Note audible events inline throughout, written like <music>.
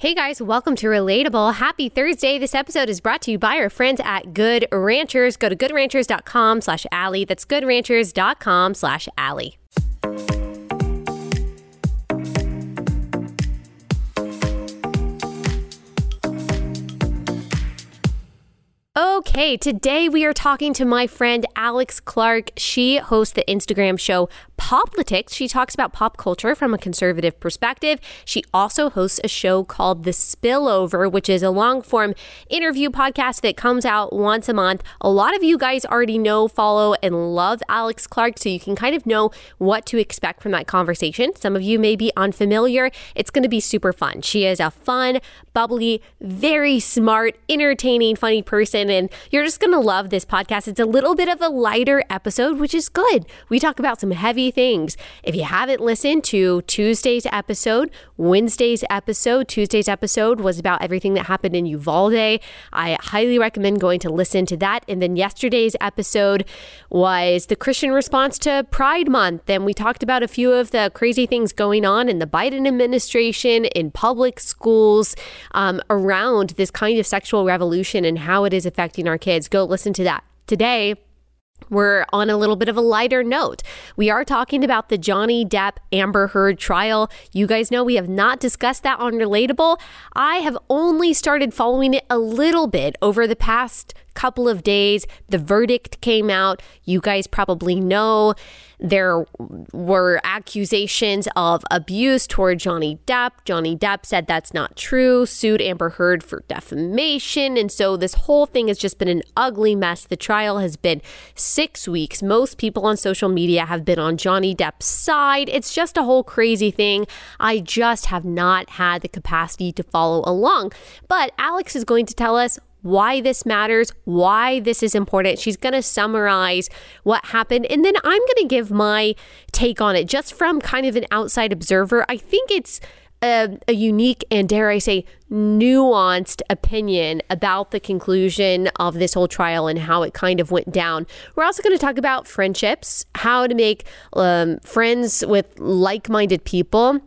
Hey guys, welcome to Relatable. Happy Thursday. This episode is brought to you by our friends at Good Ranchers. Go to goodranchers.com slash Allie. That's goodranchers.com slash Allie. Okay, today we are talking to my friend Alex Clark. She hosts the Instagram show Poplitics. She talks about pop culture from a conservative perspective. She also hosts a show called The Spillover, which is a long form interview podcast that comes out once a month. A lot of you guys already know, follow, and love Alex Clark, so you can kind of know what to expect from that conversation. Some of you may be unfamiliar. It's going to be super fun. She is a fun, bubbly, very smart, entertaining, funny person, and you're just going to love this podcast. It's a little bit of a lighter episode, which is good. We talk about some heavy things. If you haven't listened to Tuesday's episode, Wednesday's episode, Tuesday's episode was about everything that happened in Uvalde. I highly recommend going to listen to that. And then yesterday's episode was the Christian response to Pride Month. And we talked about a few of the crazy things going on in the Biden administration, in public schools, um, around this kind of sexual revolution and how it is affecting our kids. Go listen to that. Today, we're on a little bit of a lighter note. We are talking about the Johnny Depp Amber Heard trial. You guys know we have not discussed that on Relatable. I have only started following it a little bit over the past couple of days. The verdict came out. You guys probably know there were accusations of abuse toward Johnny Depp. Johnny Depp said that's not true, sued Amber Heard for defamation. And so this whole thing has just been an ugly mess. The trial has been six weeks. Most people on social media have been on Johnny Depp's side. It's just a whole crazy thing. I just have not had the capacity to follow along. But Alex is going to tell us why this matters, why this is important. She's going to summarize what happened, and then I'm going to give my take on it just from kind of an outside observer. I think it's a, a, unique and, dare I say, nuanced opinion about the conclusion of this whole trial and how it kind of went down. We're also going to talk about friendships, how to make um, friends with like minded people.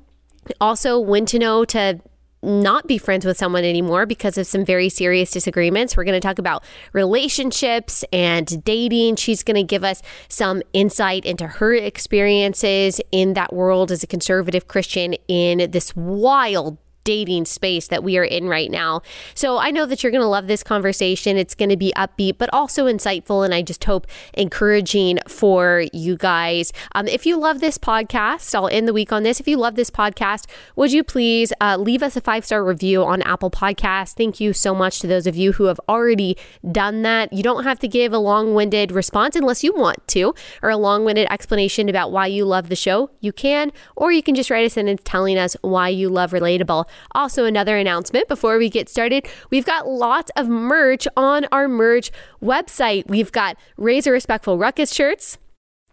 Also, when to know to not be friends with someone anymore because of some very serious disagreements. We're going to talk about relationships and dating. She's going to give us some insight into her experiences in that world as a conservative Christian in this wild dating space that we are in right now. So I know that you're going to love this conversation. It's going to be upbeat, but also insightful. And I just hope encouraging for you guys. Um, if you love this podcast, I'll end the week on this. If you love this podcast, would you please uh, leave us a five star review on Apple Podcasts? Thank you so much to those of you who have already done that. You don't have to give a long winded response unless you want to, or a long winded explanation about why you love the show. You can, or you can just write a sentence telling us why you love Relatable. Also, another announcement before we get started we've got lots of merch on our merch website. We've got a Respectful Ruckus shirts.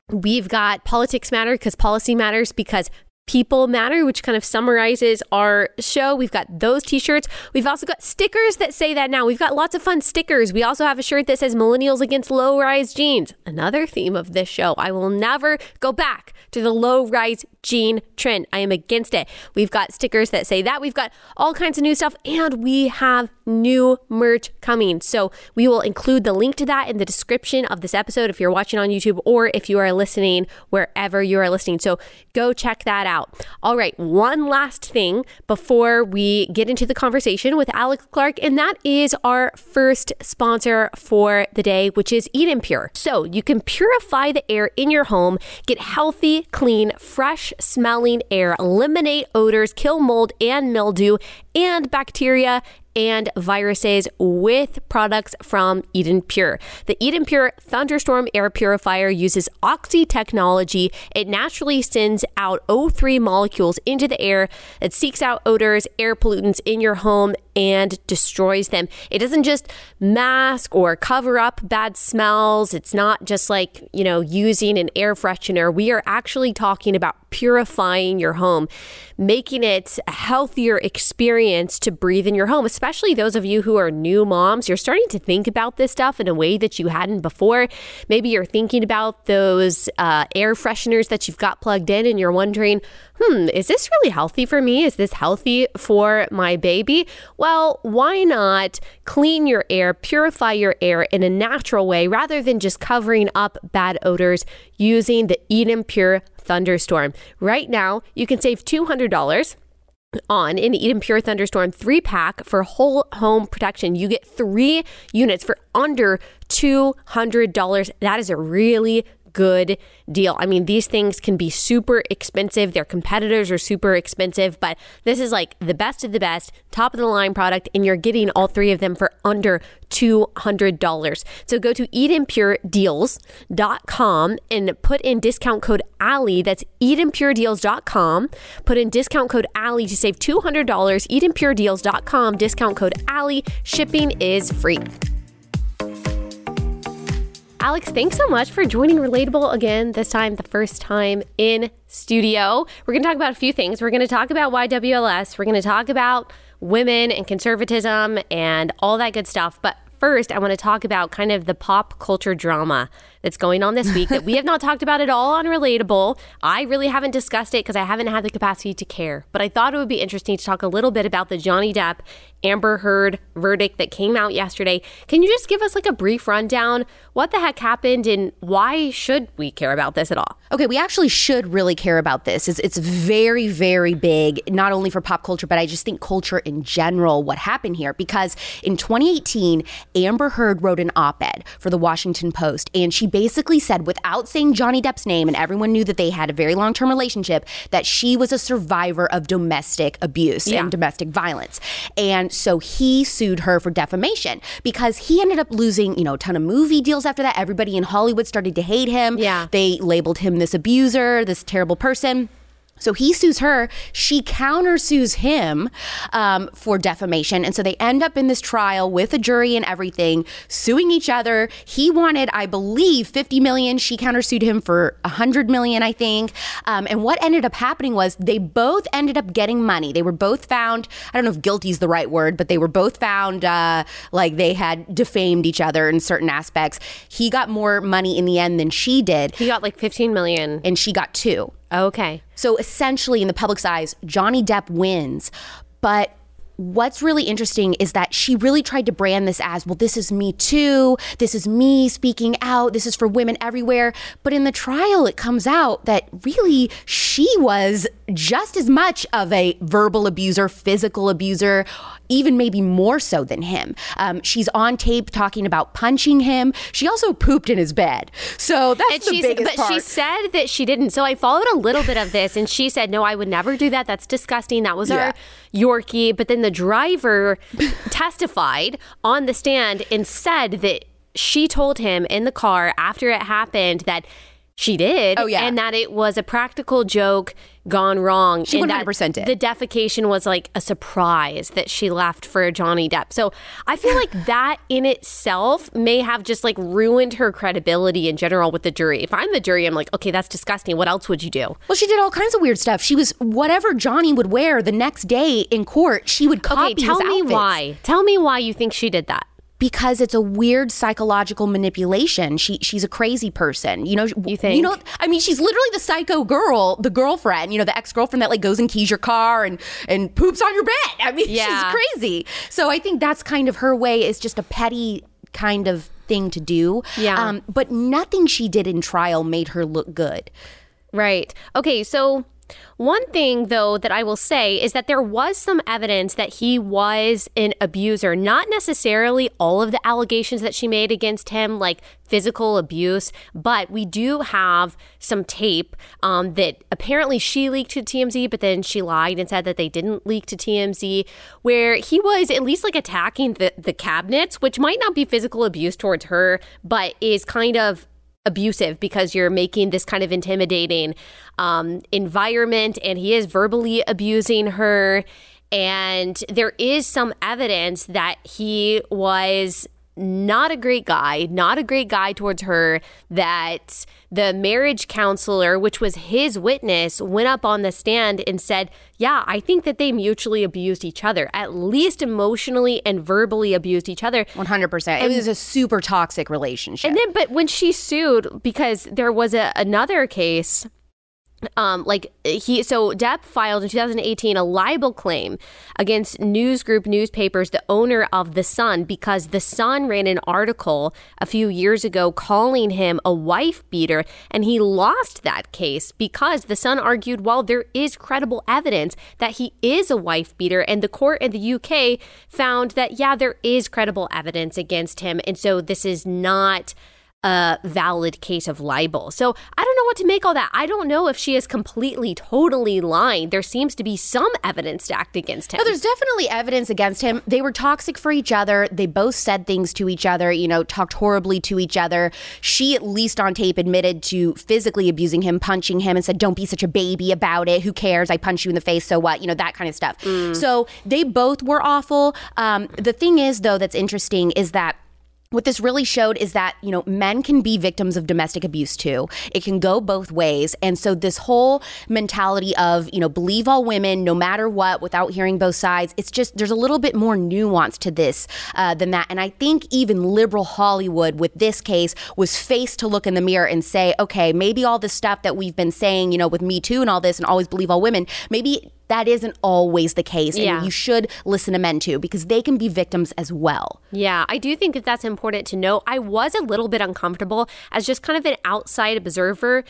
We've got Politics Matter because policy matters because People Matter, which kind of summarizes our show. We've got those t shirts. We've also got stickers that say that now. We've got lots of fun stickers. We also have a shirt that says Millennials Against Low Rise Jeans, another theme of this show. I will never go back to the low rise jean trend. I am against it. We've got stickers that say that. We've got all kinds of new stuff, and we have new merch coming. So we will include the link to that in the description of this episode if you're watching on YouTube or if you are listening wherever you are listening. So go check that out. All right, one last thing before we get into the conversation with Alex Clark, and that is our first sponsor for the day, which is Eden Pure. So you can purify the air in your home, get healthy, clean, fresh smelling air, eliminate odors, kill mold and mildew and bacteria and viruses with products from Eden Pure. The Eden Pure Thunderstorm Air Purifier uses Oxy technology. It naturally sends out O3 molecules into the air that seeks out odors, air pollutants in your home and destroys them. It doesn't just mask or cover up bad smells. It's not just like, you know, using an air freshener. We are actually talking about purifying your home, making it a healthier experience to breathe in your home, especially those of you who are new moms. You're starting to think about this stuff in a way that you hadn't before. Maybe you're thinking about those uh, air fresheners that you've got plugged in and you're wondering, hmm, is this really healthy for me? Is this healthy for my baby? Well, why not clean your air, purify your air in a natural way rather than just covering up bad odors using the Eden Pure Thunderstorm. Right now, you can save $200 on an Eden Pure Thunderstorm three pack for whole home protection. You get three units for under $200. That is a really good deal. I mean, these things can be super expensive. Their competitors are super expensive, but this is like the best of the best, top of the line product, and you're getting all three of them for under $200. So go to EdenPureDeals.com and put in discount code Allie. That's EdenPureDeals.com. Put in discount code Allie to save $200. EdenPureDeals.com, discount code Allie. Shipping is free. Alex, thanks so much for joining Relatable again, this time, the first time in studio. We're going to talk about a few things. We're going to talk about YWLS, we're going to talk about women and conservatism and all that good stuff. But first, I want to talk about kind of the pop culture drama that's going on this week that we have not talked about at all on Relatable. I really haven't discussed it because I haven't had the capacity to care. But I thought it would be interesting to talk a little bit about the Johnny Depp Amber Heard verdict that came out yesterday. Can you just give us like a brief rundown? What the heck happened and why should we care about this at all? Okay, we actually should really care about this. It's, it's very, very big, not only for pop culture, but I just think culture in general, what happened here. Because in 2018, Amber Heard wrote an op ed for the Washington Post, and she basically said, without saying Johnny Depp's name, and everyone knew that they had a very long term relationship, that she was a survivor of domestic abuse yeah. and domestic violence. And so he sued her for defamation because he ended up losing, you know, a ton of movie deals after that. Everybody in Hollywood started to hate him. Yeah. They labeled him this abuser, this terrible person. So he sues her. She countersues him um, for defamation. And so they end up in this trial with a jury and everything, suing each other. He wanted, I believe, 50 million. She countersued him for 100 million, I think. Um, and what ended up happening was they both ended up getting money. They were both found, I don't know if guilty is the right word, but they were both found uh, like they had defamed each other in certain aspects. He got more money in the end than she did. He got like 15 million. And she got two. Okay. So essentially, in the public's eyes, Johnny Depp wins. But what's really interesting is that she really tried to brand this as well, this is me too. This is me speaking out. This is for women everywhere. But in the trial, it comes out that really she was just as much of a verbal abuser, physical abuser, even maybe more so than him. Um, she's on tape talking about punching him. She also pooped in his bed. So that's and the biggest But part. she said that she didn't. So I followed a little bit of this, and she said, "No, I would never do that. That's disgusting. That was yeah. our Yorkie." But then the driver <laughs> testified on the stand and said that she told him in the car after it happened that she did. Oh, yeah. And that it was a practical joke gone wrong. She and 100% did. The defecation was like a surprise that she left for Johnny Depp. So I feel like <sighs> that in itself may have just like ruined her credibility in general with the jury. If I'm the jury, I'm like, okay, that's disgusting. What else would you do? Well, she did all kinds of weird stuff. She was whatever Johnny would wear the next day in court, she would copy okay, tell me outfits. why. Tell me why you think she did that because it's a weird psychological manipulation. She she's a crazy person. You know, you think? You know, I mean, she's literally the psycho girl, the girlfriend. You know, the ex girlfriend that like goes and keys your car and and poops on your bed. I mean, <laughs> yeah. she's crazy. So I think that's kind of her way. Is just a petty kind of thing to do. Yeah. Um, but nothing she did in trial made her look good. Right. Okay. So one thing, though, that I will say is that there was some evidence that he was an abuser. Not necessarily all of the allegations that she made against him, like physical abuse, but we do have some tape um, that apparently she leaked to TMZ, but then she lied and said that they didn't leak to TMZ, where he was at least like attacking the, the cabinets, which might not be physical abuse towards her, but is kind of abusive because you're making this kind of intimidating um, environment and he is verbally abusing her. And there is some evidence that he was not a great guy, not a great guy towards her, that the marriage counselor, which was his witness, went up on the stand and said, Yeah, I think that they mutually abused each other, at least emotionally and verbally abused each other. 100%. And, it was a super toxic relationship. And then, but when she sued, because there was a, another case um, like he so Depp filed in 2018 a libel claim against News Group newspapers, the owner of The Sun, because The Sun ran an article a few years ago calling him a wife beater, and he lost that case because The Sun argued, well, there is credible evidence that he is a wife beater, and the court in the UK found that yeah, there is credible evidence against him, and so this is not a valid case of libel. So I don't know what to make all that. I don't know if she is completely, totally lying. There seems to be some evidence stacked against him. No, there's definitely evidence against him. They were toxic for each other. They both said things to each other, you know, talked horribly to each other. She, at least on tape, admitted to physically abusing him, punching him, and said, Don't be such a baby about it. Who cares? I punch you in the face, so what? You know, that kind of stuff. Mm. So they both were awful. Um, the thing is, though, that's interesting is that what this really showed is that you know men can be victims of domestic abuse too. It can go both ways. And so this whole mentality of you know believe all women no matter what without hearing both sides it's just there's a little bit more nuance to this uh, than that. And i think even liberal hollywood with this case was faced to look in the mirror and say okay maybe all this stuff that we've been saying you know with me too and all this and always believe all women maybe that isn't always the case. And you should listen to men too, because they can be victims as well. Yeah, I do think that that's important to know. I was a little bit uncomfortable as just kind of an outside observer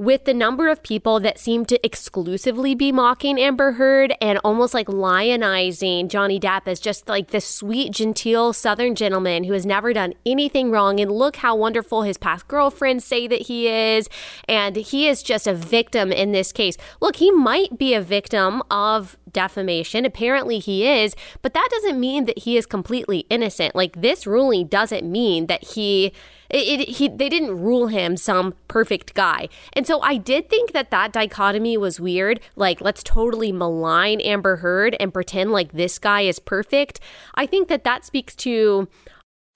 with the number of people that seem to exclusively be mocking Amber Heard and almost like lionizing Johnny Depp as just like this sweet, genteel Southern gentleman who has never done anything wrong. And look how wonderful his past girlfriends say that he is. And he is just a victim in this case. Look, he might be a victim of defamation. Apparently he is, but that doesn't mean that he is completely innocent. Like this ruling doesn't mean that he it, it, he they didn't rule him some perfect guy. And so I did think that that dichotomy was weird. Like let's totally malign Amber Heard and pretend like this guy is perfect. I think that that speaks to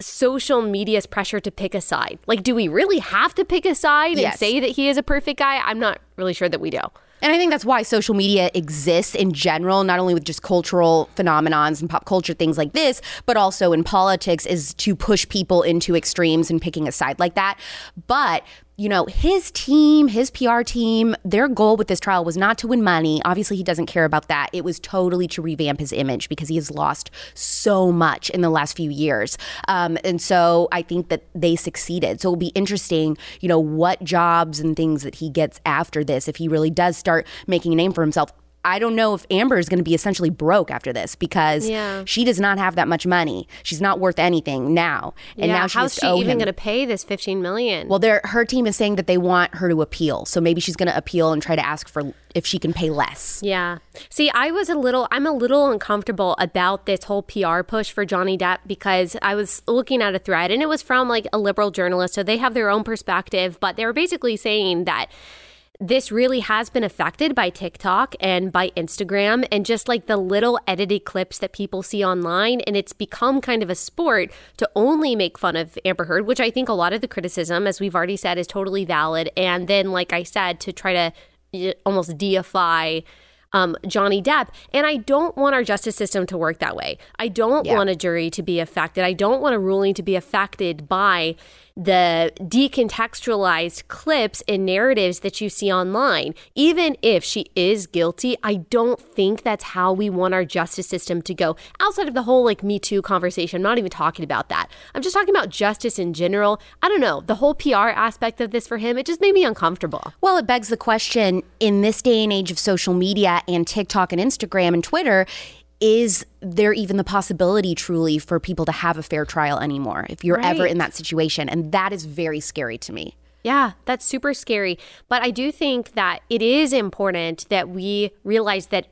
social media's pressure to pick a side. Like, do we really have to pick a side yes. and say that he is a perfect guy? I'm not really sure that we do. And I think that's why social media exists in general, not only with just cultural phenomenons and pop culture things like this, but also in politics, is to push people into extremes and picking a side like that. But you know, his team, his PR team, their goal with this trial was not to win money. Obviously, he doesn't care about that. It was totally to revamp his image because he has lost so much in the last few years. Um, and so I think that they succeeded. So it'll be interesting, you know, what jobs and things that he gets after this if he really does start making a name for himself. I don't know if Amber is going to be essentially broke after this because yeah. she does not have that much money. She's not worth anything now, and yeah, now she how's she even going to pay this fifteen million? Well, her team is saying that they want her to appeal, so maybe she's going to appeal and try to ask for if she can pay less. Yeah. See, I was a little, I'm a little uncomfortable about this whole PR push for Johnny Depp because I was looking at a thread and it was from like a liberal journalist, so they have their own perspective, but they were basically saying that this really has been affected by TikTok and by Instagram and just like the little edited clips that people see online. And it's become kind of a sport to only make fun of Amber Heard, which I think a lot of the criticism, as we've already said, is totally valid. And then, like I said, to try to almost deify um, Johnny Depp. And I don't want our justice system to work that way. I don't yeah. want a jury to be affected. I don't want a ruling to be affected by the decontextualized clips and narratives that you see online. Even if she is guilty, I don't think that's how we want our justice system to go. Outside of the whole like Me Too conversation, I'm not even talking about that. I'm just talking about justice in general. I don't know. The whole PR aspect of this for him, it just made me uncomfortable. Well, it begs the question in this day and age of social media and TikTok and Instagram and Twitter, is there even the possibility truly for people to have a fair trial anymore if you're right. ever in that situation? And that is very scary to me. Yeah, that's super scary. But I do think that it is important that we realize that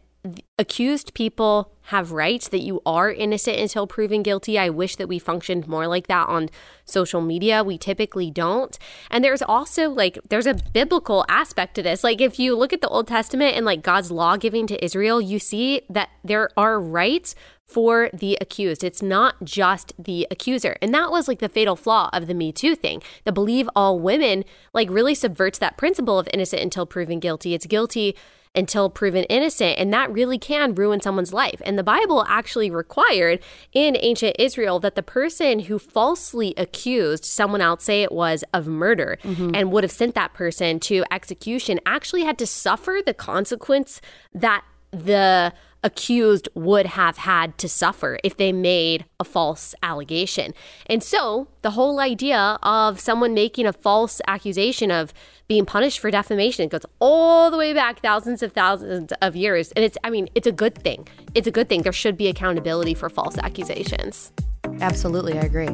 accused people have rights, that you are innocent until proven guilty. I wish that we functioned more like that on social media. We typically don't. And there's also like, there's a biblical aspect to this. Like, if you look at the Old Testament and like God's law giving to Israel, you see that there are rights for the accused. It's not just the accuser. And that was like the fatal flaw of the Me Too thing. The believe all women like really subverts that principle of innocent until proven guilty. It's guilty until proven innocent. And that really can ruin someone's life. And the Bible actually required in ancient Israel that the person who falsely accused someone else, say it was of murder, mm-hmm. and would have sent that person to execution, actually had to suffer the consequence that the accused would have had to suffer if they made a false allegation. And so, the whole idea of someone making a false accusation of being punished for defamation goes all the way back thousands of thousands of years. And it's, I mean, it's a good thing. It's a good thing. There should be accountability for false accusations. Absolutely, I agree.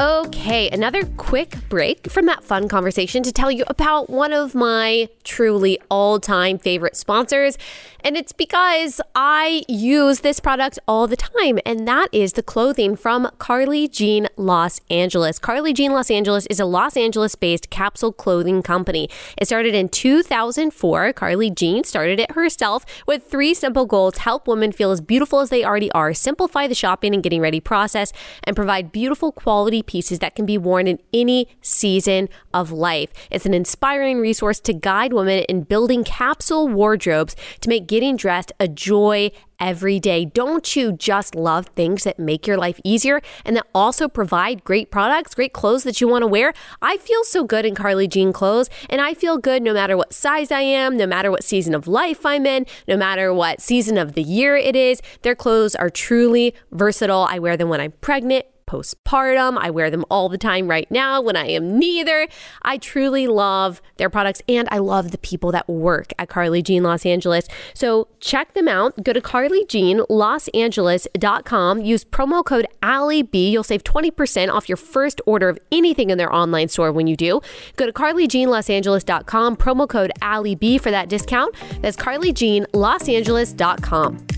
Okay, another quick break from that fun conversation to tell you about one of my truly all time favorite sponsors. And it's because I use this product all the time, and that is the clothing from Carly Jean Los Angeles. Carly Jean Los Angeles is a Los Angeles based capsule clothing company. It started in 2004. Carly Jean started it herself with three simple goals help women feel as beautiful as they already are, simplify the shopping and getting ready process, and provide beautiful quality pieces that can be worn in any season of life. It's an inspiring resource to guide women in building capsule wardrobes to make getting dressed a joy every day. Don't you just love things that make your life easier and that also provide great products, great clothes that you want to wear? I feel so good in Carly Jean clothes, and I feel good no matter what size I am, no matter what season of life I'm in, no matter what season of the year it is. Their clothes are truly versatile. I wear them when I'm pregnant, postpartum. I wear them all the time right now when I am neither. I truly love their products and I love the people that work at Carly Jean Los Angeles. So check them out. Go to carlyjeanlosangeles.com. Use promo code AllieB. You'll save 20% off your first order of anything in their online store when you do. Go to carlyjeanlosangeles.com. Promo code AllieB for that discount. That's carlyjeanlosangeles.com.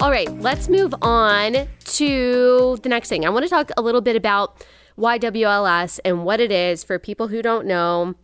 All right, let's move on to the next thing. I want to talk a little bit about YWLS and what it is for people who don't know.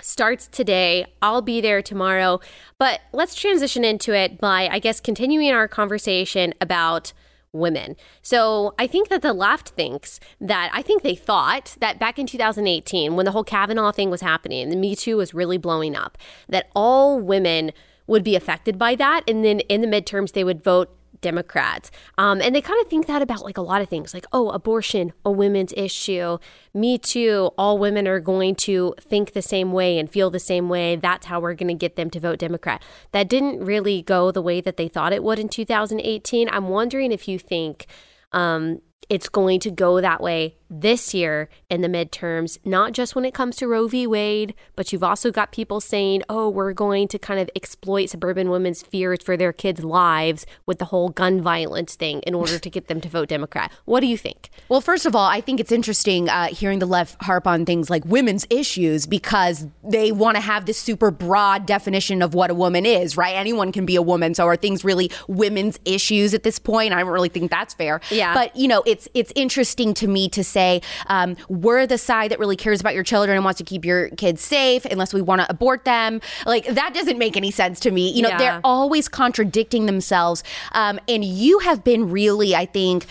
Starts today. I'll be there tomorrow. But let's transition into it by, I guess, continuing our conversation about women. So I think that the left thinks that I think they thought that back in 2018, when the whole Kavanaugh thing was happening the Me Too was really blowing up, that all women would be affected by that. And then in the midterms, they would vote Democrats. Um, and they kind of think that about like a lot of things, like, oh, abortion, a women's issue. Me too. All women are going to think the same way and feel the same way. That's how we're going to get them to vote Democrat. That didn't really go the way that they thought it would in 2018. I'm wondering if you think um, it's going to go that way this year in the midterms, not just when it comes to Roe v. Wade, but you've also got people saying, oh, we're going to kind of exploit suburban women's fears for their kids' lives with the whole gun violence thing in order to get them to vote Democrat. What do you think? Well, first of all, I think it's interesting uh, hearing the left harp on things like women's issues because they want to have this super broad definition of what a woman is, right? Anyone can be a woman. So are things really women's issues at this point? I don't really think that's fair. Yeah. But, you know, it it's it's interesting to me to say um, we're the side that really cares about your children and wants to keep your kids safe unless we want to abort them. Like that doesn't make any sense to me. You know, yeah. they're always contradicting themselves. Um, and you have been really, I think,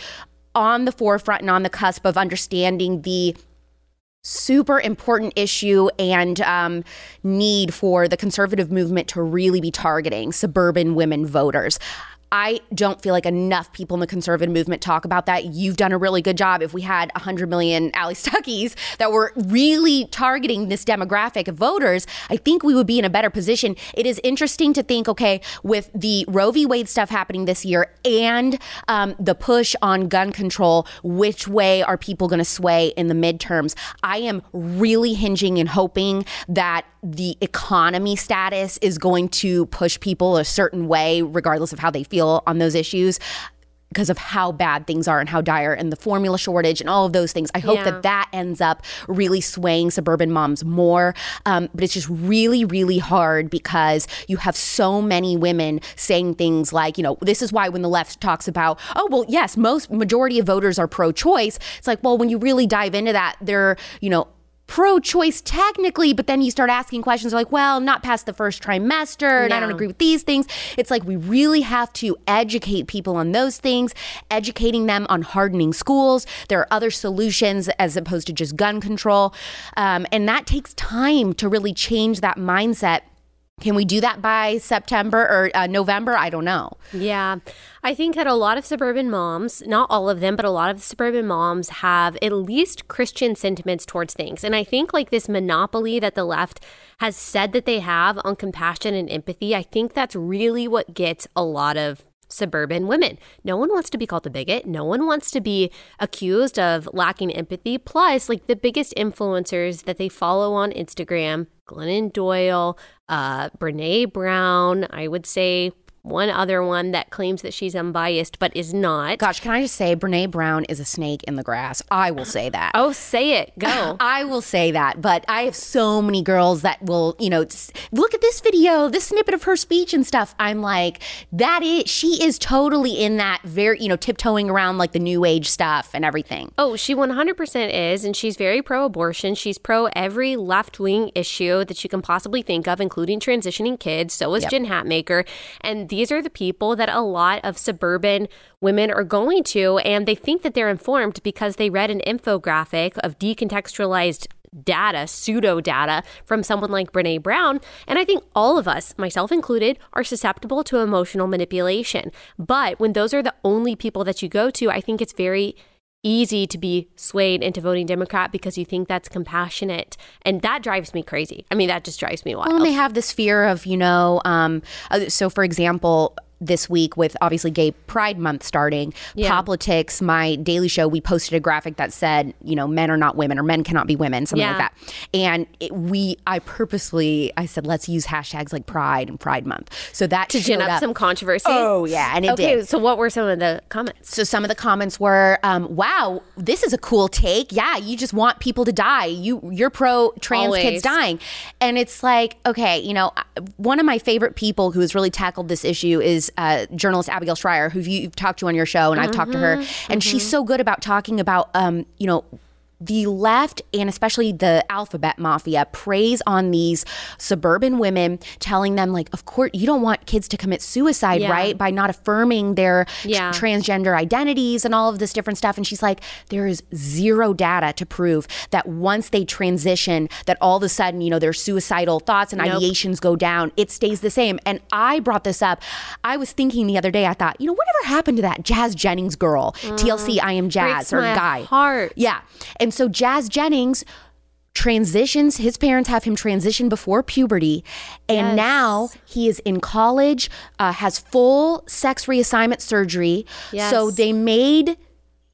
on the forefront and on the cusp of understanding the super important issue and um, need for the conservative movement to really be targeting suburban women voters. I don't feel like enough people in the conservative movement talk about that. You've done a really good job. If we had 100 million Allie Stuckeys that were really targeting this demographic of voters, I think we would be in a better position. It is interesting to think, okay, with the Roe v. Wade stuff happening this year and um, the push on gun control, which way are people going to sway in the midterms? I am really hinging and hoping that the economy status is going to push people a certain way, regardless of how they feel on those issues because of how bad things are and how dire and the formula shortage and all of those things. I hope Yeah. that that ends up really swaying suburban moms more. Um, but it's just really, really hard because you have so many women saying things like, you know, this is why when the left talks about, oh, well, yes, most majority of voters are pro choice. It's like, well, when you really dive into that, they're, you know, pro choice technically, but then you start asking questions like, well, not past the first trimester, and I don't agree with these things. It's like we really have to educate people on those things, educating them on hardening schools. There are other solutions as opposed to just gun control. Um, and that takes time to really change that mindset. Can we do that by September or uh, November? I don't know. Yeah. I think that a lot of suburban moms, not all of them, but a lot of suburban moms have at least Christian sentiments towards things. And I think like this monopoly that the left has said that they have on compassion and empathy, I think that's really what gets a lot of suburban women. No one wants to be called a bigot. No one wants to be accused of lacking empathy. Plus, like the biggest influencers that they follow on Instagram, Glennon Doyle, uh, Brene Brown, I would say one other one that claims that she's unbiased but is not. Gosh, can I just say Brene Brown is a snake in the grass? I will say that. Oh, say it. Go. <laughs> I will say that, but I have so many girls that will, you know, look at this video, this snippet of her speech and stuff. I'm like, that is, she is totally in that very, you know, tiptoeing around like the new age stuff and everything. Oh, she 100% is, and she's very pro abortion. She's pro every left wing issue that you can possibly think of, including transitioning kids. So is Jen Hatmaker. And these are the people that a lot of suburban women are going to, and they think that they're informed because they read an infographic of decontextualized data, pseudo data from someone like Brene Brown. And I think all of us, myself included, are susceptible to emotional manipulation. But when those are the only people that you go to, I think it's very easy to be swayed into voting Democrat because you think that's compassionate. And that drives me crazy. I mean, that just drives me wild. Well, and they have this fear of, you know, um, uh, so for example, this week with obviously Gay Pride Month starting, Yeah. Poplitics, my daily show, we posted a graphic that said, you know, men are not women or men cannot be women, something like that. And it, we, I purposely, I said, let's use hashtags like Pride and Pride Month. So that to gin showed up, some controversy. Oh yeah, and it okay, did. so what were some of the comments? So some of the comments were, um, "Wow, this is a cool take. Yeah, you just want people to die. You you're pro trans Always. kids dying." And it's like, okay, you know, one of my favorite people who has really tackled this issue is uh, journalist Abigail Shrier, who you've talked to on your show, and I've talked to her, and she's so good about talking about, um, you know. The left and especially the alphabet mafia preys on these suburban women, telling them, like, of course, you don't want kids to commit suicide, Yeah. right? By not affirming their tr- Yeah. transgender identities and all of this different stuff. And she's like, there is zero data to prove that once they transition, that all of a sudden, you know, their suicidal thoughts and Nope. ideations go down. It stays the same. And I brought this up. I was thinking the other day, I thought, you know, whatever happened to that Jazz Jennings girl, mm-hmm. TLC, I am Jazz, or guy? heart. Yeah. And so Jazz Jennings transitions his parents have him transition before puberty and Yes. now he is in college uh, has full sex reassignment surgery Yes. so they made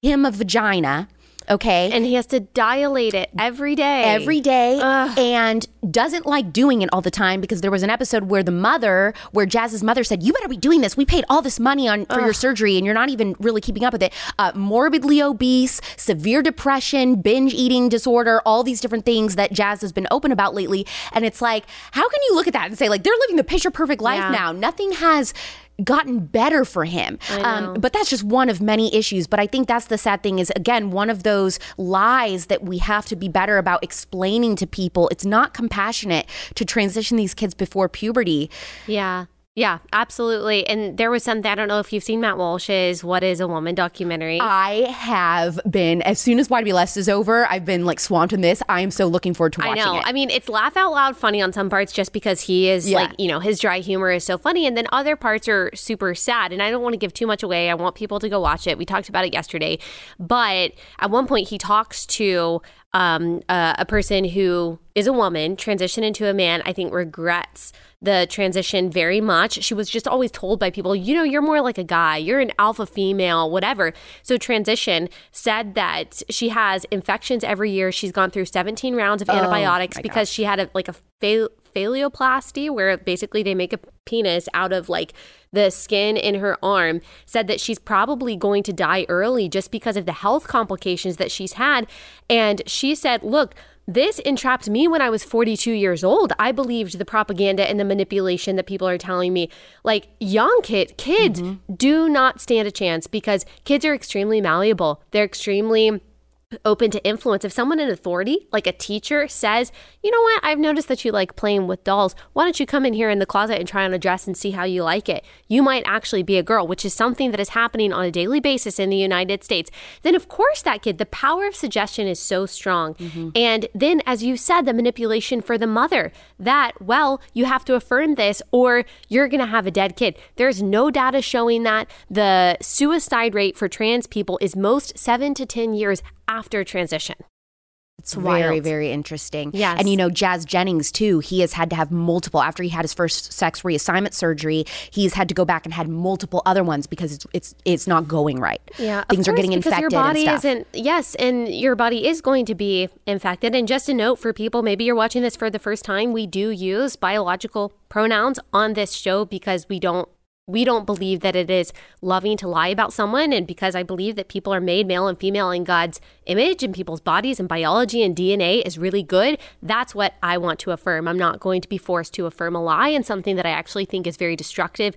him a vagina okay. And he has to dilate it every day. every day. And doesn't like doing it all the time because there was an episode where the mother where jazz's mother said you better be doing this. We paid all this money on for your surgery and you're not even really keeping up with it. Uh, morbidly obese severe depression binge eating disorder all these different things that jazz has been open about lately. And it's like how can you look at that and say like they're living the picture perfect life Yeah. now? Nothing has gotten better for him. Um, but that's just one of many issues. But i think that's the sad thing is again one of those lies that we have to be better about explaining to people. It's not compassionate to transition these kids before puberty. Yeah. Yeah, absolutely. And there was something, I don't know if you've seen Matt Walsh's What is a Woman documentary. i have been as soon as YWLS is over i've been like swamped in this i am so looking forward to I watching know. it I mean, it's laugh out loud funny on some parts just because he is Yeah. like, you know, his dry humor is so funny. And then other parts are super sad. And I don't want to give too much away. I want people to go watch it. We talked about it yesterday. But at one point, he talks to um, uh, a person who is a woman, transitioned into a man, I think regrets the transition very much. She was just always told by people, you know, you're more like a guy, you're an alpha female, whatever. So, transition said that she has infections every year. She's gone through 17 rounds of antibiotics because she had a like a fa- phalloplasty, where basically they make a penis out of like the skin in her arm, said that she's probably going to die early just because of the health complications that she's had. And she said, Look, this entrapped me when I was 42 years old. I believed the propaganda and the manipulation that people are telling me. Like young kid, kids mm-hmm. do not stand a chance because kids are extremely malleable. They're extremely open to influence. If someone in authority, like a teacher, says, you know what, I've noticed that you like playing with dolls. Why don't you come in here in the closet and try on a dress and see how you like it? You might actually be a girl, which is something that is happening on a daily basis in the United States. Then, of course, that kid, the power of suggestion is so strong. Mm-hmm. And then, as you said, the manipulation for the mother that, well, you have to affirm this or you're going to have a dead kid. There's no data showing that. The suicide rate for trans people is most seven to 10 years after transition. It's very, very interesting. Yes. And you know, Jazz Jennings, too, he has had to have multiple, after he had his first sex reassignment surgery, he's had to go back and had multiple other ones because it's it's, it's not going right. Yeah. Things course, are getting infected. Your body and isn't, yes, and your body is going to be infected. And just a note for people, maybe you're watching this for the first time, we do use biological pronouns on this show because we don't we don't believe that it is loving to lie about someone. And because I believe that people are made male and female in God's image and people's bodies and biology and DNA is really good, that's what I want to affirm. I'm not going to be forced to affirm a lie and something that I actually think is very destructive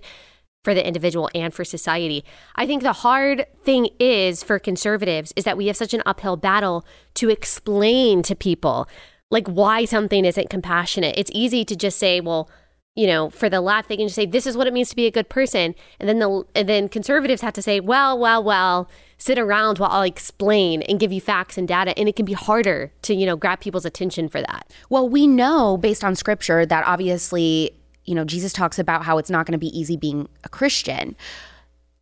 for the individual and for society. I think the hard thing is for conservatives is that we have such an uphill battle to explain to people like why something isn't compassionate. It's easy to just say, well, you know, for the left, they can just say, this is what it means to be a good person. And then the and then conservatives have to say, well, well, well, sit around while I'll explain and give you facts and data. And it can be harder to, you know, grab people's attention for that. Well, we know based on scripture that obviously, you know, Jesus talks about how it's not going to be easy being a Christian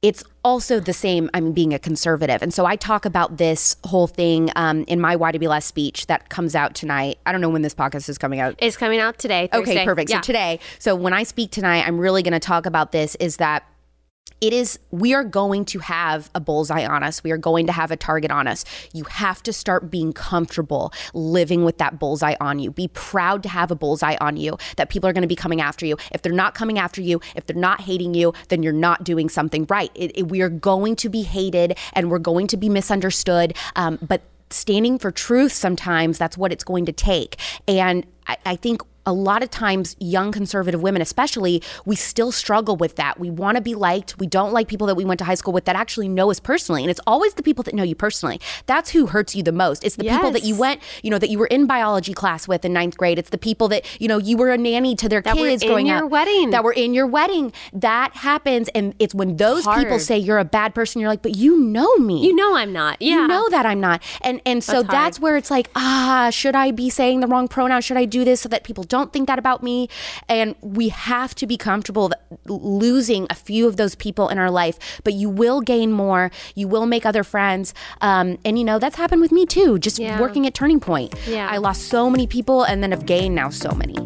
it's also the same i'm being a conservative and so i talk about this whole thing um, in my YWLS speech that comes out tonight i don't know when this podcast is coming out it's coming out today Thursday. okay perfect yeah. so today so when i speak tonight i'm really going to talk about this is that it is we are going to have a bullseye on us. We are going to have a target on us. You have to start being comfortable living with that bullseye on you. Be proud to have a bullseye on you that people are going to be coming after you. If they're not coming after you if they're not hating you then you're not doing something right. It, it, we are going to be hated and we're going to be misunderstood um, but standing for truth sometimes that's what it's going to take. And I, I think a lot of times young conservative women especially we still struggle with that. We want to be liked. We don't like people that we went to high school with that actually know us personally and it's always the people that know you personally. That's who hurts you the most. It's the yes. people that you went you know that you were in biology class with in ninth grade. It's the people that you know you were a nanny to their that kids growing up. In your wedding. That were in your wedding. That happens and it's when those Hard. people say you're a bad person you're like but you know me. You know i'm not. Yeah. you know that i'm not. And and so that's, that's where it's like ah should i be saying the wrong pronoun? Should i do this so that people don't think that about me. And we have to be comfortable losing a few of those people in our life, but you will gain more. You will make other friends. Um, and, you know, that's happened with me too, just yeah. working at Turning Point. Yeah. I lost so many people and then have gained now so many.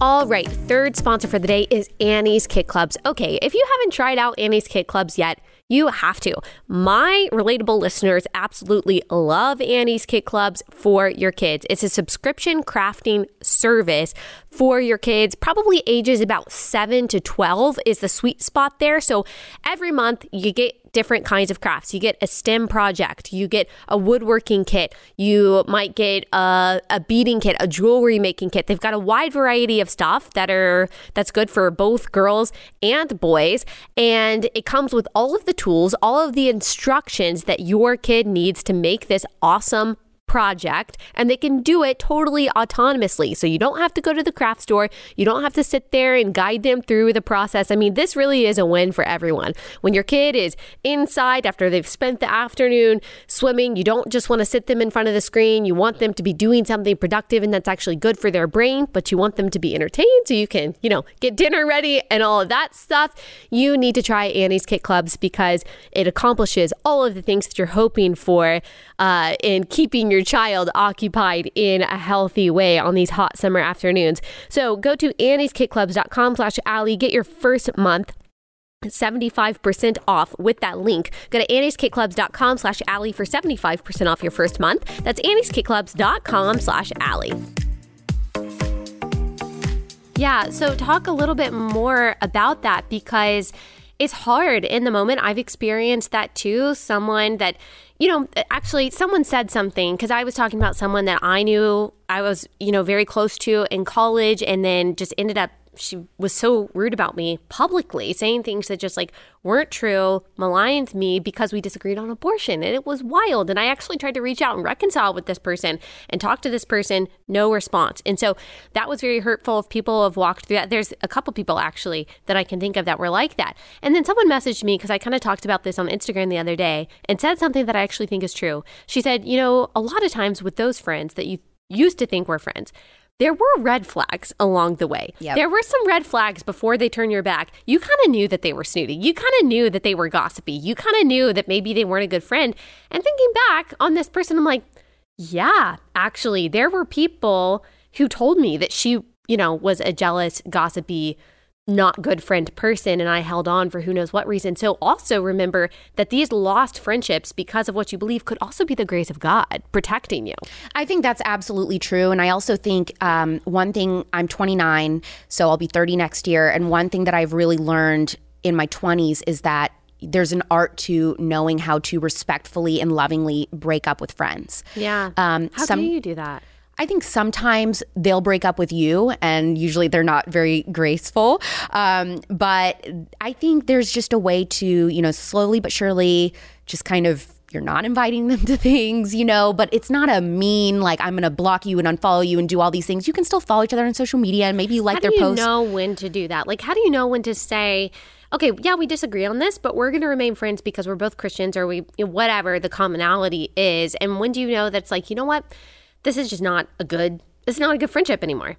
All right, third sponsor for the day is Annie's Kit Clubs. Okay, if you haven't tried out Annie's Kit Clubs yet, you have to. My relatable listeners absolutely love Annie's Kit Clubs for your kids. It's a subscription crafting service for your kids, probably ages about 7 to 12 is the sweet spot there. So every month you get different kinds of crafts. You get a STEM project, you get a woodworking kit, you might get a, a beading kit, a jewelry making kit. They've got a wide variety of stuff that are that's good for both girls and boys, and it comes with all of the tools, all of the instructions that your kid needs to make this awesome project and they can do it totally autonomously. So you don't have to go to the craft store. You don't have to sit there and guide them through the process. I mean, this really is a win for everyone. When your kid is inside after they've spent the afternoon swimming, you don't just want to sit them in front of the screen. You want them to be doing something productive and that's actually good for their brain, but you want them to be entertained so you can, you know, get dinner ready and all of that stuff. You need to try Annie's Kit Clubs because it accomplishes all of the things that you're hoping for uh, in keeping your child occupied in a healthy way on these hot summer afternoons. So go to annieskitclubs.com slash Allie, get your first month 75% off with that link. Go to annieskitclubs.com slash Allie for 75% off your first month. That's annieskitclubs.com slash Allie. Yeah. So, talk a little bit more about that because it's hard in the moment. I've experienced that too. Someone that, you know, actually, someone said something because I was talking about someone that I knew I was, you know, very close to in college and then just ended up she was so rude about me publicly, saying things that just like weren't true, maligned me because we disagreed on abortion. And it was wild. And I actually tried to reach out and reconcile with this person and talk to this person, no response. And so that was very hurtful. If people have walked through that, there's a couple people actually that I can think of that were like that. And then someone messaged me because I kind of talked about this on Instagram the other day and said something that I actually think is true. She said, you know, a lot of times with those friends that you used to think were friends, there were red flags along the way. Yep. There were some red flags before they turn your back. You kind of knew that they were snooty. You kind of knew that they were gossipy. You kind of knew that maybe they weren't a good friend. And thinking back on this person, I'm like, yeah, actually, there were people who told me that she, you know, was a jealous, gossipy not good friend person and I held on for who knows what reason. So also remember that these lost friendships because of what you believe could also be the grace of God protecting you. I think that's absolutely true. And I also think um, one thing, I'm 29, so I'll be 30 next year. And one thing that I've really learned in my 20s is that there's an art to knowing how to respectfully and lovingly break up with friends. Yeah. Um, how some, do you do that? I think sometimes they'll break up with you, and usually they're not very graceful. Um, but I think there's just a way to, you know, slowly but surely just kind of you're not inviting them <laughs> to things, you know, but it's not a mean like I'm going to block you and unfollow you and do all these things. You can still follow each other on social media and maybe you like how their posts. How do you know when to do that? Like, how do you know when to say? Okay, yeah, we disagree on this, but we're going to remain friends because we're both Christians or we, whatever the commonality is. And when do you know that's like, you know what? This is just not a good this is not a good friendship anymore.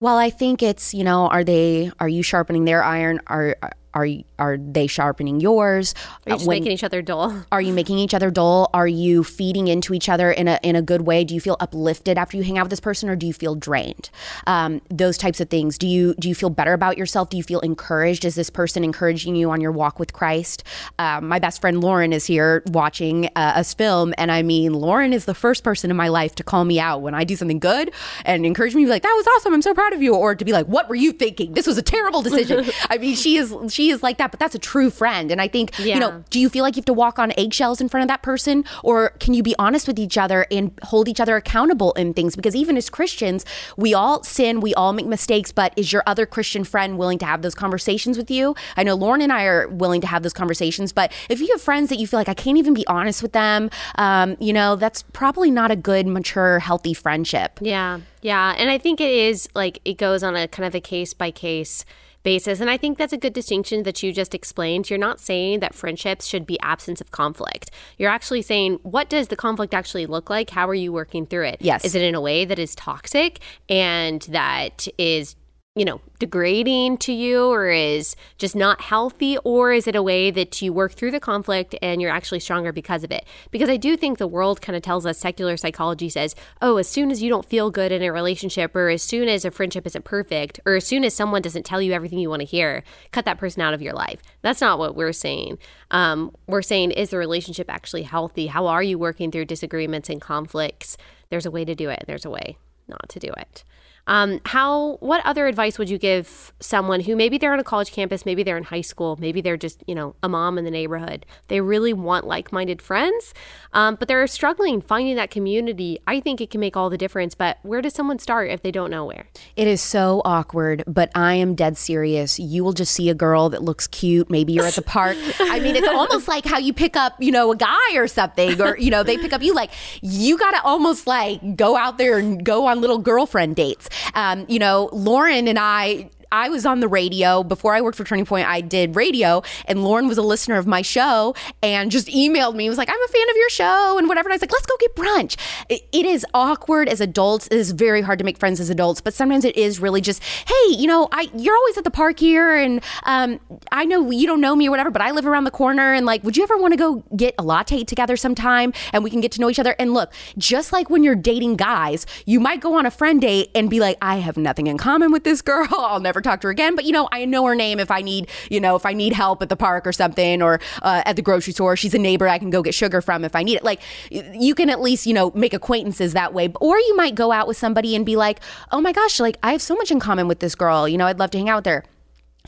Well, I think it's, you know, are they are you sharpening their iron? Are are are they sharpening yours? Are you just when, making each other dull? <laughs> Are you making each other dull? Are you feeding into each other in a in a good way? Do you feel uplifted after you hang out with this person, or do you feel drained? Um, those types of things. Do you do you feel better about yourself? Do you feel encouraged? Is this person encouraging you on your walk with Christ? Um, my best friend Lauren is here watching uh, us film, and I mean, Lauren is the first person in my life to call me out when I do something good and encourage me, like, "That was awesome! I'm so proud of you," or to be like, "What were you thinking? This was a terrible decision." <laughs> I mean, she is she is like that, but that's a true friend. And I think, yeah. you know, do you feel like you have to walk on eggshells in front of that person? Or can you be honest with each other and hold each other accountable in things? Because even as Christians, we all sin, we all make mistakes, but is your other Christian friend willing to have those conversations with you? I know Lauren and I are willing to have those conversations, but if you have friends that you feel like I can't even be honest with them, um, you know, that's probably not a good, mature, healthy friendship. Yeah. Yeah. And I think it is like it goes on a kind of a case by case basis. And I think that's a good distinction that you just explained. You're not saying that friendships should be absence of conflict. You're actually saying, what does the conflict actually look like? How are you working through it? Yes. Is it in a way that is toxic and that is you know, degrading to you or is just not healthy? Or is it a way that you work through the conflict and you're actually stronger because of it? Because I do think the world kind of tells us, secular psychology says, oh, as soon as you don't feel good in a relationship, or as soon as a friendship isn't perfect, or as soon as someone doesn't tell you everything you want to hear, cut that person out of your life. That's not what we're saying. Um, we're saying, is the relationship actually healthy? How are you working through disagreements and conflicts? There's a way to do it, there's a way not to do it. Um, how? What other advice would you give someone who maybe they're on a college campus, maybe they're in high school, maybe they're just you know a mom in the neighborhood. They really want like-minded friends, um, but they're struggling finding that community. I think it can make all the difference. But where does someone start if they don't know where? It is so awkward, but I am dead serious. You will just see a girl that looks cute. Maybe you're at the park. I mean, it's almost like how you pick up, you know, a guy or something, or you know, they pick up you. Like you got to almost like go out there and go on little girlfriend dates. Um, you know, Lauren and I I was on the radio before I worked for Turning Point. I did radio, and Lauren was a listener of my show and just emailed me. Was like, "I'm a fan of your show and whatever." And I was like, "Let's go get brunch." it, it is awkward as adults. It is very hard to make friends as adults, but sometimes it is really just, "Hey, you know, I you're always at the park here, and um, I know you don't know me or whatever, but I live around the corner, and like, would you ever want to go get a latte together sometime, and we can get to know each other?" And look, just like when you're dating guys, you might go on a friend date and be like, "I have nothing in common with this girl. <laughs> I'll never." Never talk to her again. But you know, I know her name if I need, you know, if I need help at the park or something, or uh, at the grocery store. She's a neighbor I can go get sugar from if I need it. Like you can at least, you know, make acquaintances that way. Or you might go out with somebody and be like, oh my gosh, like I have so much in common with this girl. You know, I'd love to hang out with her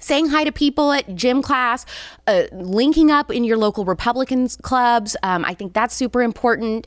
saying hi to people at gym class, uh, linking up in your local Republicans clubs. Um, I think that's super important.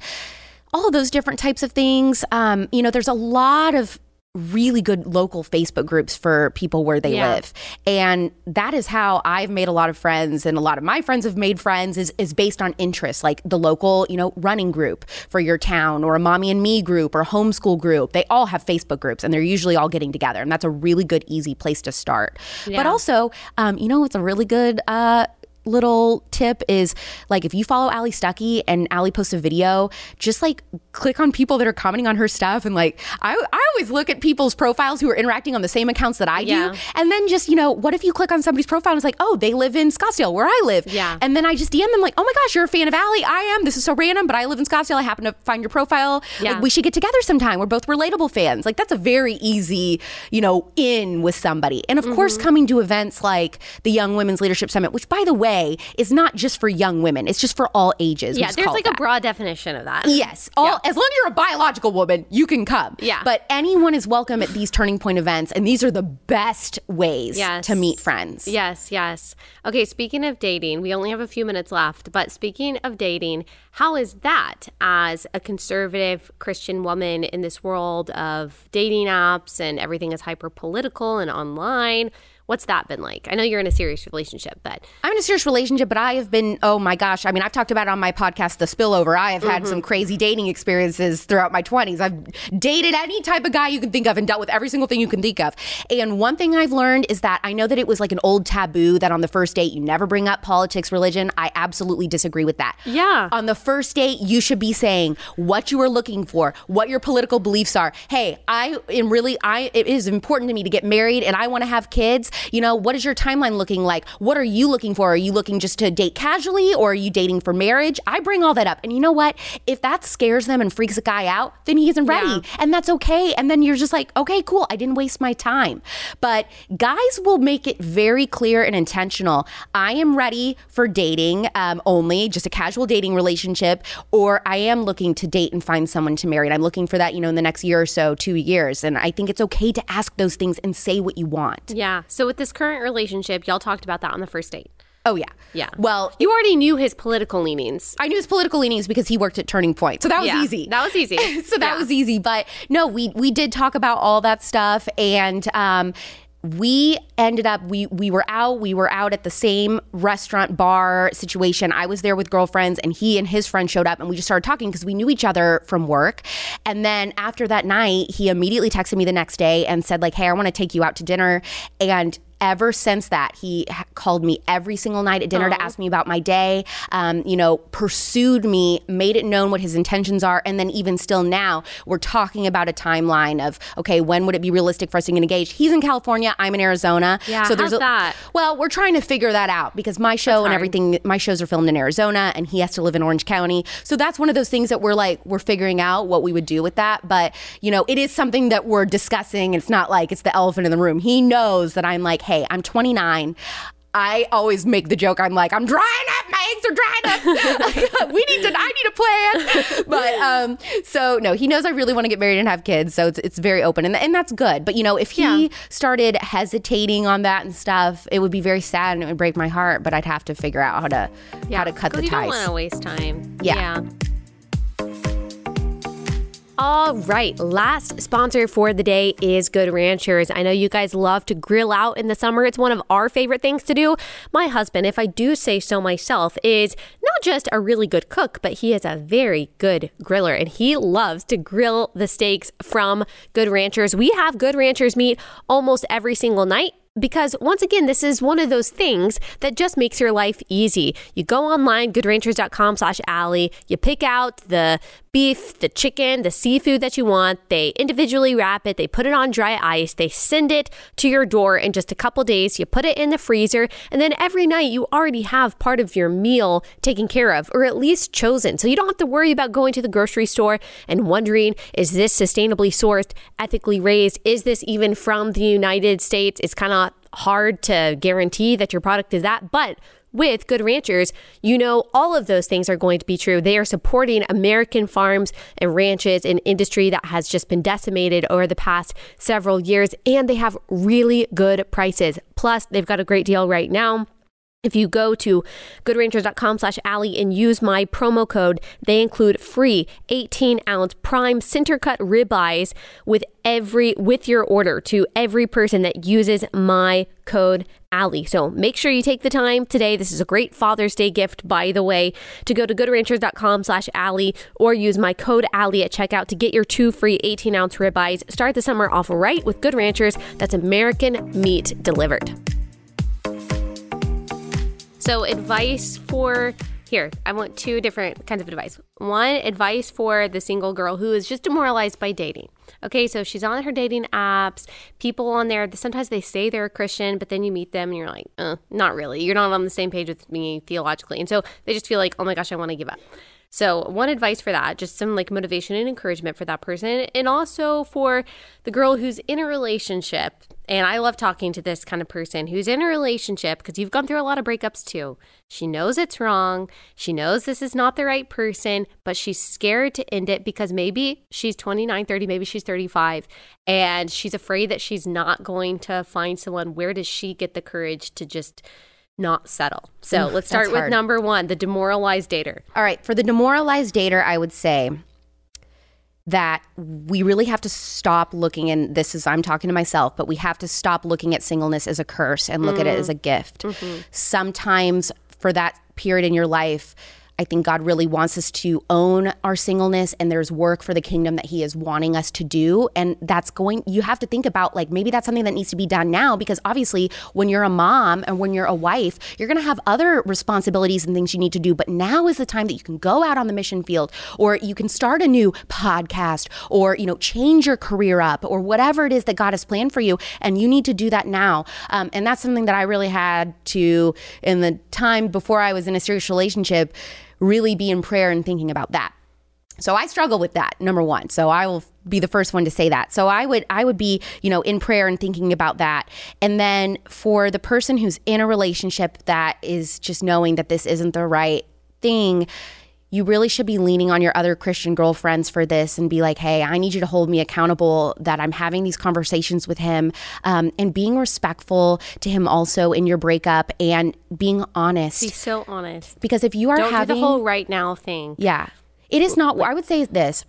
All of those different types of things. Um, you know, there's a lot of really good local Facebook groups for people where they yeah. live. And that is how I've made a lot of friends and a lot of my friends have made friends is is based on interest, like the local, you know, running group for your town or a mommy and me group or homeschool group. They all have Facebook groups and they're usually all getting together. And that's a really good, easy place to start. Yeah. But also, um, you know, it's a really good uh, little tip is like if you follow Allie Stuckey and Allie posts a video, just like click on people that are commenting on her stuff and like I, I always look at people's profiles who are interacting on the same accounts that I yeah. do. And then just, you know, what if you click on somebody's profile and it's like, oh, they live in Scottsdale where I live. Yeah. And then I just DM them like, oh my gosh, you're a fan of Allie. I am. This is so random, but I live in Scottsdale. I happen to find your profile. Yeah. Like, we should get together sometime. We're both relatable fans. Like that's a very easy, you know, in with somebody. And of mm-hmm. course, coming to events like the Young Women's Leadership Summit, which by the way is not just for young women. It's just for all ages. Yeah, there's like a broad definition of that. Yes. All yeah. as long as you're a biological woman, you can come. Yeah. But anyone is welcome at these turning point events and these are the best ways yes. to meet friends. Yes, yes. Okay, speaking of dating, we only have a few minutes left, but speaking of dating, how is that as a conservative Christian woman in this world of dating apps and everything is hyper political and online? What's that been like? I know you're in a serious relationship, but I'm in a serious relationship, but I have been, oh my gosh. I mean, I've talked about it on my podcast, The Spillover. I have had mm-hmm. some crazy dating experiences throughout my 20s. I've dated any type of guy you can think of and dealt with every single thing you can think of. And one thing I've learned is that I know that it was like an old taboo that on the first date, you never bring up politics, religion. I absolutely disagree with that. Yeah. On the first date, you should be saying what you are looking for, what your political beliefs are. Hey, I am really, I, it is important to me to get married and I want to have kids you know, what is your timeline looking like? What are you looking for? Are you looking just to date casually or are you dating for marriage? I bring all that up. And you know what? If that scares them and freaks a guy out, then he isn't ready. Yeah. And that's okay. And then you're just like, okay, cool. I didn't waste my time. But guys will make it very clear and intentional. I am ready for dating um, only, just a casual dating relationship, or I am looking to date and find someone to marry. And I'm looking for that, you know, in the next year or so, two years. And I think it's okay to ask those things and say what you want. Yeah. So with this current relationship, y'all talked about that on the first date. Oh yeah, yeah. Well, you already knew his political leanings. I knew his political leanings because he worked at Turning Point, so that was yeah, easy. That was easy. <laughs> so that yeah. was easy. But no, we we did talk about all that stuff, and um, we ended up we we were out we were out at the same restaurant bar situation. I was there with girlfriends and he and his friend showed up and we just started talking because we knew each other from work. And then after that night he immediately texted me the next day and said like hey i want to take you out to dinner. And ever since that, he ha- called me every single night at dinner to ask me about my day, um, you know, pursued me, made it known what his intentions are. And then even still now, we're talking about a timeline of, okay, when would it be realistic for us to get engaged? He's in California, I'm in Arizona. Yeah, so there's a, that? Well, we're trying to figure that out because my show and everything, my shows are filmed in Arizona and he has to live in Orange County. So that's one of those things that we're like, we're figuring out what we would do with that. But, you know, it is something that we're discussing. It's not like it's the elephant in the room. He knows that I'm like, hey, hey, I'm 29. I always make the joke. I'm like, I'm drying up. My eggs are drying up. <laughs> we need to. I need a plan. <laughs> But um, so no, he knows I really want to get married and have kids. So it's it's very open, and and that's good. But you know, if he yeah. started hesitating on that and stuff, it would be very sad and it would break my heart. But I'd have to figure out how to yeah. how to cut the ties. You don't want to waste time. yeah. yeah. All right, last sponsor for the day is Good Ranchers. I know you guys love to grill out in the summer. It's one of our favorite things to do. My husband, if I do say so myself, is not just a really good cook, but he is a very good griller and he loves to grill the steaks from Good Ranchers. We have Good Ranchers meat almost every single night because once again, this is one of those things that just makes your life easy. You go online, goodranchers.com slash Allie, you pick out the beef, the chicken, the seafood that you want. They individually wrap it, they put it on dry ice, they send it to your door in just a couple days. You put it in the freezer, and then every night you already have part of your meal taken care of, or at least chosen. So you don't have to worry about going to the grocery store and wondering, is this sustainably sourced, ethically raised? Is this even from the United States? It's kind of hard to guarantee that your product is that, but with Good Ranchers, you know all of those things are going to be true. They are supporting American farms and ranches, an industry that has just been decimated over the past several years, and they have really good prices. Plus, they've got a great deal right now. If you go to goodranchers.com slash Allie and use my promo code, they include free 18 ounce prime center cut ribeyes with every with your order to every person that uses my code Allie. So make sure you take the time today. This is a great Father's Day gift, by the way, to go to goodranchers.com slash Allie or use my code Allie at checkout to get your two free 18 ounce ribeyes. Start the summer off right with Good Ranchers. That's American meat delivered. So, advice for here, I want two different kinds of advice. One, advice for the single girl who is just demoralized by dating. Okay, so she's on her dating apps. People on there, sometimes they say they're a Christian, but then you meet them and you're like, uh, not really. You're not on the same page with me theologically. And so they just feel like, oh my gosh, I want to give up. So, one advice for that, just some like motivation and encouragement for that person. And also for the girl who's in a relationship. And I love talking to this kind of person who's in a relationship because you've gone through a lot of breakups too. She knows it's wrong. She knows this is not the right person, but she's scared to end it because maybe she's 29, 30, maybe she's 35, and she's afraid that she's not going to find someone. Where does she get the courage to just not settle. So let's start with number one the demoralized dater. All right. For the demoralized dater, I would say that we really have to stop looking, and this is, I'm talking to myself, but we have to stop looking at singleness as a curse and look mm. at it as a gift. Mm-hmm. Sometimes for that period in your life, I think God really wants us to own our singleness and there's work for the kingdom that He is wanting us to do. And that's going, you have to think about like maybe that's something that needs to be done now because obviously when you're a mom and when you're a wife, you're going to have other responsibilities and things you need to do. But now is the time that you can go out on the mission field or you can start a new podcast or, you know, change your career up or whatever it is that God has planned for you. And you need to do that now. Um, and that's something that I really had to, in the time before I was in a serious relationship, really be in prayer and thinking about that. So I struggle with that number 1. So I will be the first one to say that. So I would I would be, you know, in prayer and thinking about that. And then for the person who's in a relationship that is just knowing that this isn't the right thing, you really should be leaning on your other Christian girlfriends for this and be like, hey, I need you to hold me accountable that I'm having these conversations with him um, and being respectful to him also in your breakup and being honest. Be so honest. Because if you are Don't having do the whole right now thing. Yeah. It is not, I would say this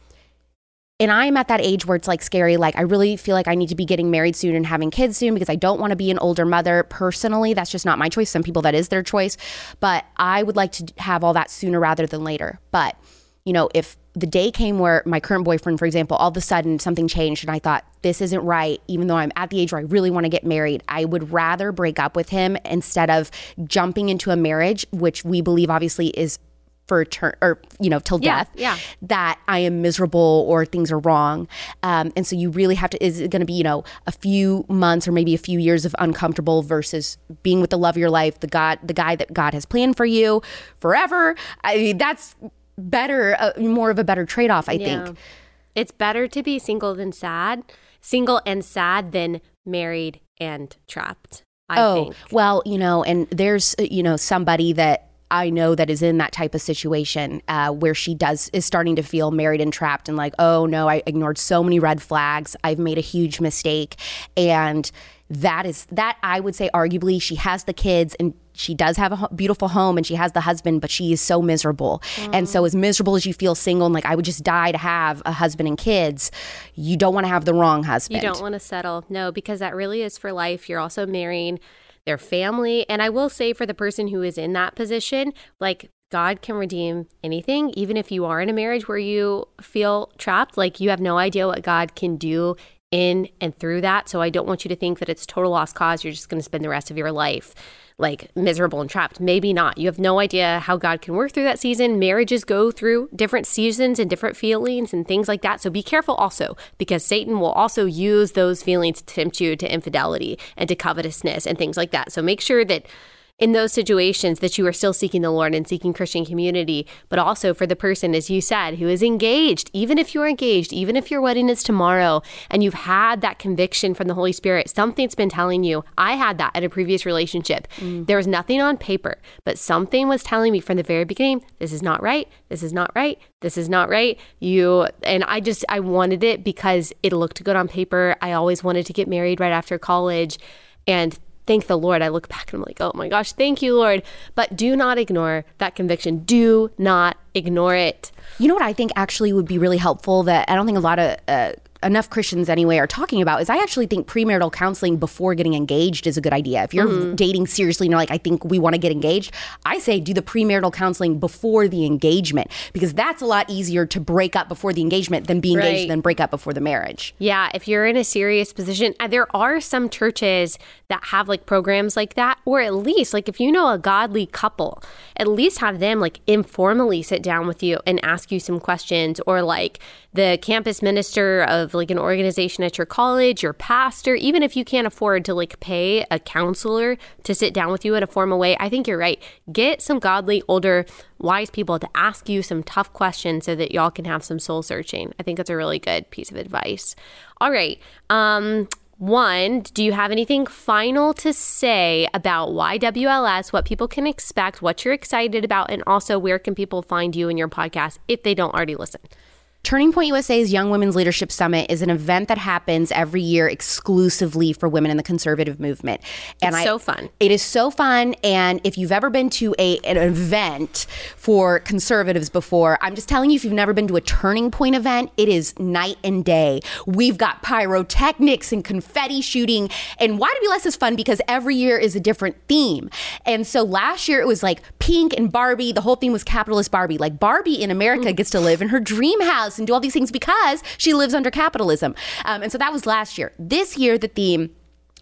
and I am at that age where it's like scary. Like, I really feel like I need to be getting married soon and having kids soon because I don't want to be an older mother. Personally, that's just not my choice. Some people, that is their choice. But I would like to have all that sooner rather than later. But, you know, if the day came where my current boyfriend, for example, all of a sudden something changed and I thought, this isn't right, even though I'm at the age where I really want to get married, I would rather break up with him instead of jumping into a marriage, which we believe obviously is for a turn or you know till yeah, death yeah. that i am miserable or things are wrong um, and so you really have to is it going to be you know a few months or maybe a few years of uncomfortable versus being with the love of your life the god the guy that god has planned for you forever i mean that's better uh, more of a better trade-off i yeah. think it's better to be single than sad single and sad than married and trapped I oh think. well you know and there's uh, you know somebody that I know that is in that type of situation uh, where she does is starting to feel married and trapped and like, oh no, I ignored so many red flags. I've made a huge mistake, and that is that I would say arguably she has the kids and she does have a beautiful home and she has the husband, but she is so miserable. Mm. And so, as miserable as you feel single, and like I would just die to have a husband and kids, you don't want to have the wrong husband. You don't want to settle. No, because that really is for life. You're also marrying their family. And I will say for the person who is in that position, like God can redeem anything, even if you are in a marriage where you feel trapped, like you have no idea what God can do in and through that. So I don't want you to think that it's total lost cause. You're just going to spend the rest of your life like miserable and trapped. Maybe not. You have no idea how God can work through that season. Marriages go through different seasons and different feelings and things like that. So be careful also because Satan will also use those feelings to tempt you to infidelity and to covetousness and things like that. So make sure that in those situations that you are still seeking the Lord and seeking Christian community, but also for the person, as you said, who is engaged, even if you're engaged, even if your wedding is tomorrow and you've had that conviction from the Holy Spirit, something's been telling you. I had that at a previous relationship. Mm. There was nothing on paper, but something was telling me from the very beginning, this is not right, this is not right, this is not right. You, and I just, I wanted it because it looked good on paper. I always wanted to get married right after college. And thank the Lord. I look back and I'm like, oh my gosh, thank you, Lord. But do not ignore that conviction. Do not ignore it. You know what I think actually would be really helpful that I don't think a lot of uh, enough Christians anyway are talking about is I actually think premarital counseling before getting engaged is a good idea. If you're mm-hmm. dating seriously and you're like, I think we want to get engaged, I say do the premarital counseling before the engagement because that's a lot easier to break up before the engagement than be engaged right. than break up before the marriage. Yeah, if you're in a serious position, there are some churches that have like programs like that, or at least like if you know a godly couple, at least have them like informally sit down with you and ask you some questions, or like the campus minister of like an organization at your college, your pastor, even if you can't afford to like pay a counselor to sit down with you in a formal way, I think you're right. Get some godly, older, wise people to ask you some tough questions so that y'all can have some soul searching. I think that's a really good piece of advice. All right. Um, one, do you have anything final to say about YWLS, what people can expect, what you're excited about, and also where can people find you and your podcast if they don't already listen? Turning Point USA's Young Women's Leadership Summit is an event that happens every year exclusively for women in the conservative movement. And it's I, so fun. It is so fun. And if you've ever been to a, an event for conservatives before, I'm just telling you, if you've never been to a Turning Point event, it is night and day. We've got pyrotechnics and confetti shooting. And YWLS is fun because every year is a different theme. And so last year it was like pink and Barbie. The whole theme was capitalist Barbie. Like Barbie in America gets to live in her dream house and do all these things because she lives under capitalism. Um, and so that was last year. This year, the theme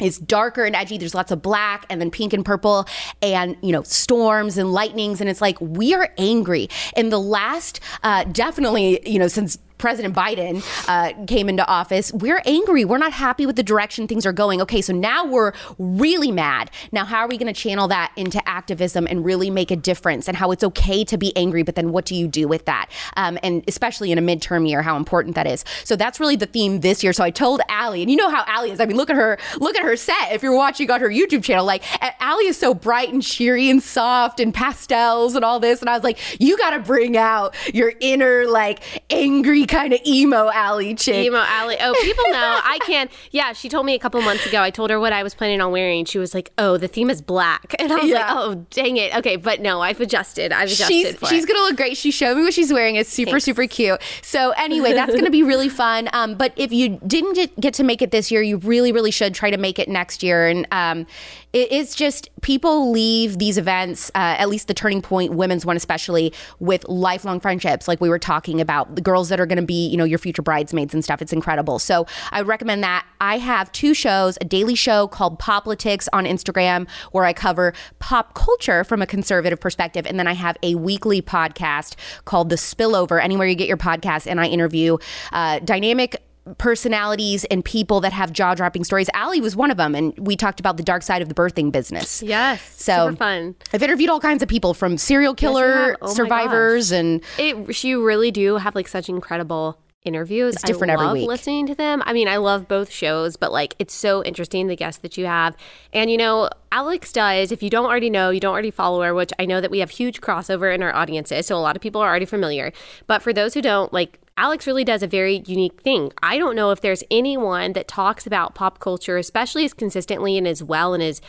is darker and edgy. There's lots of black and then pink and purple and, you know, storms and lightnings. And it's like, we are angry. In the last, uh, definitely, you know, since President Biden uh, came into office, we're angry. We're not happy with the direction things are going. Okay, so now we're really mad. Now, how are we going to channel that into activism and really make a difference and how it's okay to be angry, but then what do you do with that? Um, and especially in a midterm year, how important that is. So that's really the theme this year. So I told Allie, and you know how Allie is. I mean, look at her, look at her set. If you're watching on her YouTube channel, like Allie is so bright and cheery and soft and pastels and all this. And I was like, you got to bring out your inner, like, angry kind of emo Allie chick. Emo Allie. Oh, people know. I can. Yeah, she told me a couple months ago. I told her what I was planning on wearing. She was like, "Oh, the theme is black," <laughs> and I was yeah. like, "Oh, dang it." Okay, but no, I've adjusted. I've adjusted. She's, she's gonna look great. She showed me what she's wearing. It's super Thanks. super cute. So anyway, that's gonna be <laughs> really fun. Um, but if you didn't get, get to make it this year, you really really should try to make it next year. And um, it's just people leave these events, uh, at least the Turning Point women's one especially, with lifelong friendships. Like we were talking about, the girls that are going to be, you know, your future bridesmaids and stuff. It's incredible. So I recommend that. I have two shows: a daily show called Poplitics on Instagram, where I cover pop culture from a conservative perspective, and then I have a weekly podcast called The Spillover. Anywhere you get your podcast, and I interview uh, dynamic personalities and people that have jaw dropping stories. Allie was one of them, and we talked about the dark side of the birthing business. Yes, so fun. I've interviewed all kinds of people from serial killer yes, oh survivors, and it. You really do have like such incredible interviews. It's different I every love week. Listening to them. I mean, I love both shows, but like it's so interesting the guests that you have. And you know, Alex does. If you don't already know, you don't already follow her, which I know that we have huge crossover in our audiences, so a lot of people are already familiar. But for those who don't, like Alex really does a very unique thing. I don't know if there's anyone that talks about pop culture, especially as consistently and as well and as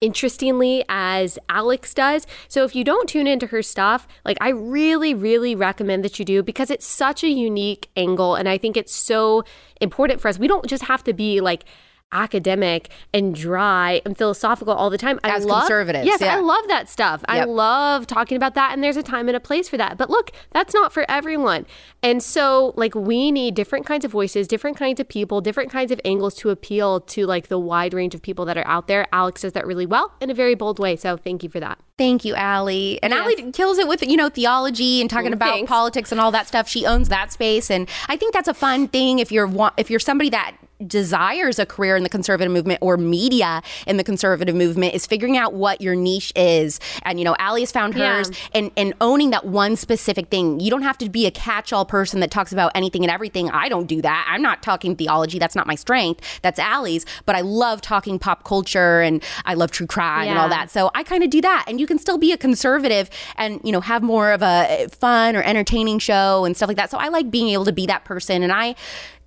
interestingly as Alex does. So if you don't tune into her stuff, like I really, really recommend that you do because it's such a unique angle. And I think it's so important for us. We don't just have to be like, academic and dry and philosophical all the time. As I love, conservatives, Yes, yeah. I love that stuff. I love talking about that and there's a time and a place for that. But look, that's not for everyone. And so like we need different kinds of voices, different kinds of people, different kinds of angles to appeal to like the wide range of people that are out there. Alex does that really well in a very bold way. So thank you for that. Thank you, Allie. And Yes. Allie kills it with, you know, theology and talking about thanks. politics and all that stuff. She owns that space. And I think that's a fun thing if you're if you're somebody that desires a career in the conservative movement or media in the conservative movement is figuring out what your niche is. And, you know, Allie has found Yeah. hers and, and owning that one specific thing. You don't have to be a catch-all person that talks about anything and everything. I don't do that. I'm not talking theology. That's not my strength. That's Allie's. But I love talking pop culture and I love true crime and all that. So I kind of do that. And you can still be a conservative and, you know, have more of a fun or entertaining show and stuff like that. So I like being able to be that person. And I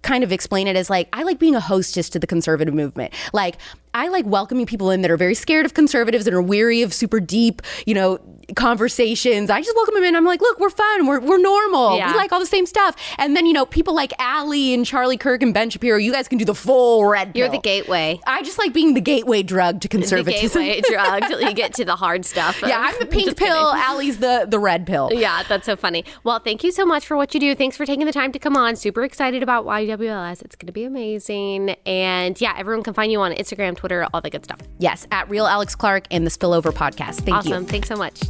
kind of explain it as like, I like being a hostess to the conservative movement. Like, I like welcoming people in that are very scared of conservatives and are weary of super deep, you know, conversations. I just welcome them in. I'm like, look, we're fun. We're, we're normal. Yeah. We like all the same stuff. And then, you know, people like Allie and Charlie Kirk and Ben Shapiro, you guys can do the full red You're the gateway. I just like being the gateway drug to The conservatism. gateway <laughs> drug till you get to the hard stuff. Yeah, I'm the <laughs> pink kidding. pill. Allie's the the red pill. Yeah, that's so funny. Well, thank you so much for what you do. Thanks for taking the time to come on. Super excited about YWLS. It's going to be amazing. And yeah, everyone can find you on Instagram, Twitter, all that good stuff. Yes, at Real Alex Clark and the Spillover Podcast. Thank you. awesome. Thanks so much.